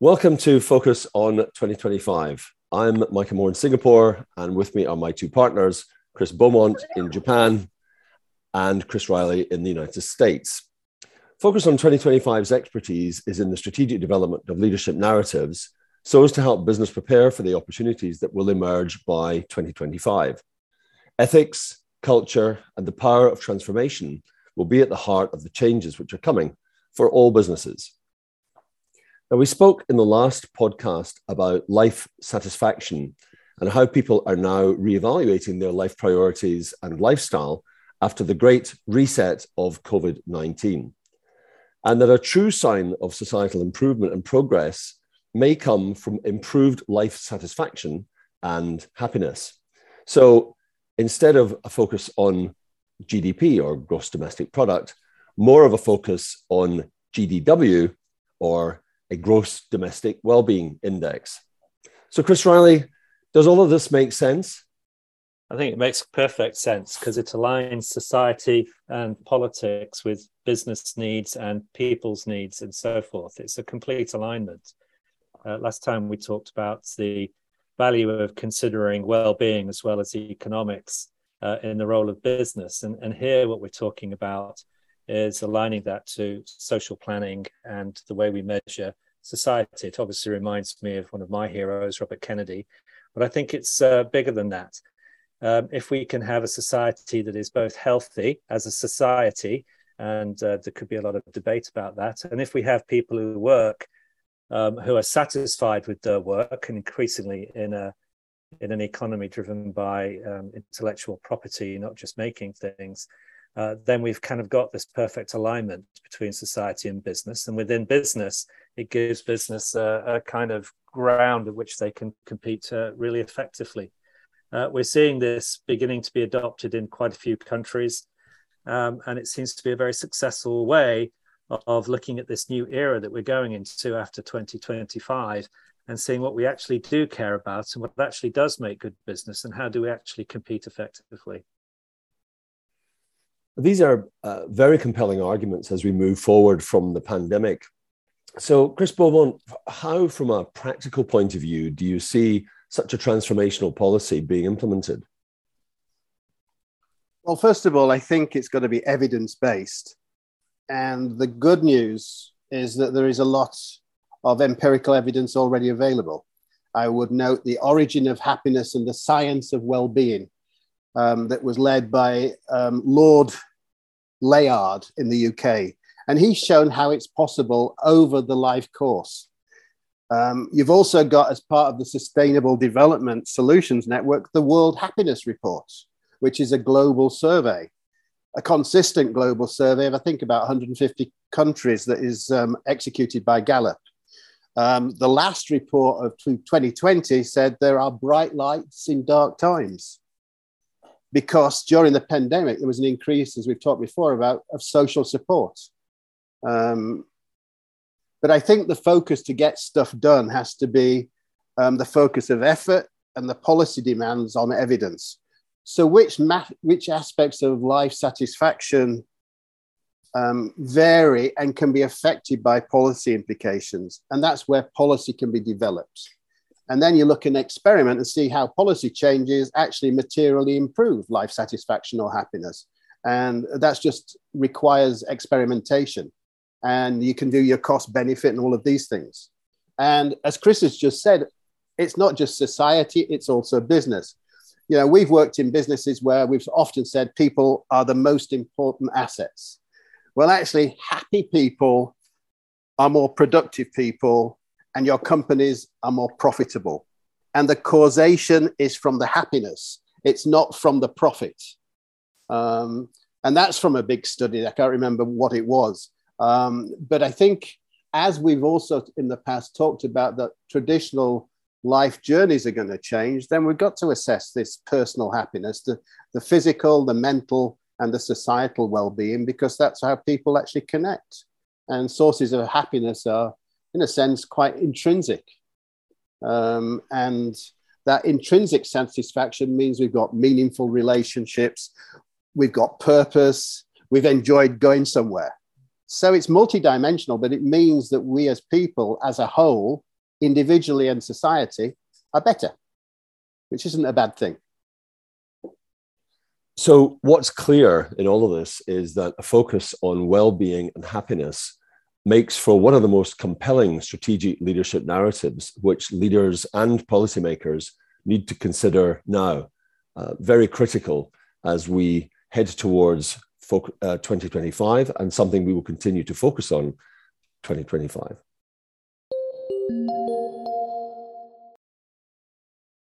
Welcome to Focus on 2025. I'm Mike Amour in Singapore, and with me are my two partners, Chris Beaumont in Japan and Chris Riley in the United States. Focus on 2025's expertise is in the strategic development of leadership narratives so as to help business prepare for the opportunities that will emerge by 2025. Ethics, culture, and the power of transformation will be at the heart of the changes which are coming for all businesses. Now, we spoke in the last podcast about life satisfaction and how people are now reevaluating their life priorities and lifestyle after the great reset of COVID 19. And that a true sign of societal improvement and progress may come from improved life satisfaction and happiness. So instead of a focus on GDP or gross domestic product, more of a focus on GDW or a gross domestic well-being index. So, Chris Riley, does all of this make sense? I think it makes perfect sense because it aligns society and politics with business needs and people's needs and so forth. It's a complete alignment. Uh, last time we talked about the value of considering well-being as well as economics uh, in the role of business, and, and here what we're talking about is aligning that to social planning and the way we measure society. It obviously reminds me of one of my heroes, Robert Kennedy, but I think it's uh, bigger than that. Um, if we can have a society that is both healthy as a society, and uh, there could be a lot of debate about that, and if we have people who work um, who are satisfied with their work, and increasingly in a in an economy driven by um, intellectual property, not just making things, uh, then we've kind of got this perfect alignment between society and business. And within business, it gives business a, a kind of ground at which they can compete uh, really effectively. Uh, we're seeing this beginning to be adopted in quite a few countries, um, and it seems to be a very successful way of, of looking at this new era that we're going into after 2025 and seeing what we actually do care about and what actually does make good business and how do we actually compete effectively. These are uh, very compelling arguments as we move forward from the pandemic. So, Chris Beaumont, how, from a practical point of view, do you see such a transformational policy being implemented? Well, first of all, I think it's got to be evidence based. And the good news is that there is a lot of empirical evidence already available. I would note the origin of happiness and the science of well being um, that was led by um, Lord Layard in the UK. And he's shown how it's possible over the life course. Um, you've also got, as part of the Sustainable Development Solutions Network, the World Happiness Report, which is a global survey, a consistent global survey of, I think, about 150 countries that is um, executed by Gallup. Um, the last report of 2020 said there are bright lights in dark times because during the pandemic, there was an increase, as we've talked before about, of social support. Um, but I think the focus to get stuff done has to be um, the focus of effort and the policy demands on evidence. So, which, which aspects of life satisfaction um, vary and can be affected by policy implications? And that's where policy can be developed. And then you look and experiment and see how policy changes actually materially improve life satisfaction or happiness. And that's just requires experimentation. And you can do your cost benefit and all of these things. And as Chris has just said, it's not just society, it's also business. You know, we've worked in businesses where we've often said people are the most important assets. Well, actually, happy people are more productive people and your companies are more profitable. And the causation is from the happiness, it's not from the profit. Um, and that's from a big study. I can't remember what it was. Um, but I think, as we've also in the past talked about, that traditional life journeys are going to change, then we've got to assess this personal happiness, the, the physical, the mental, and the societal well being, because that's how people actually connect. And sources of happiness are in a sense, quite intrinsic. Um, and that intrinsic satisfaction means we've got meaningful relationships, we've got purpose, we've enjoyed going somewhere. So it's multidimensional, but it means that we as people, as a whole, individually and society, are better, which isn't a bad thing. So, what's clear in all of this is that a focus on well being and happiness makes for one of the most compelling strategic leadership narratives, which leaders and policymakers need to consider now. Uh, very critical as we head towards uh, 2025 and something we will continue to focus on 2025.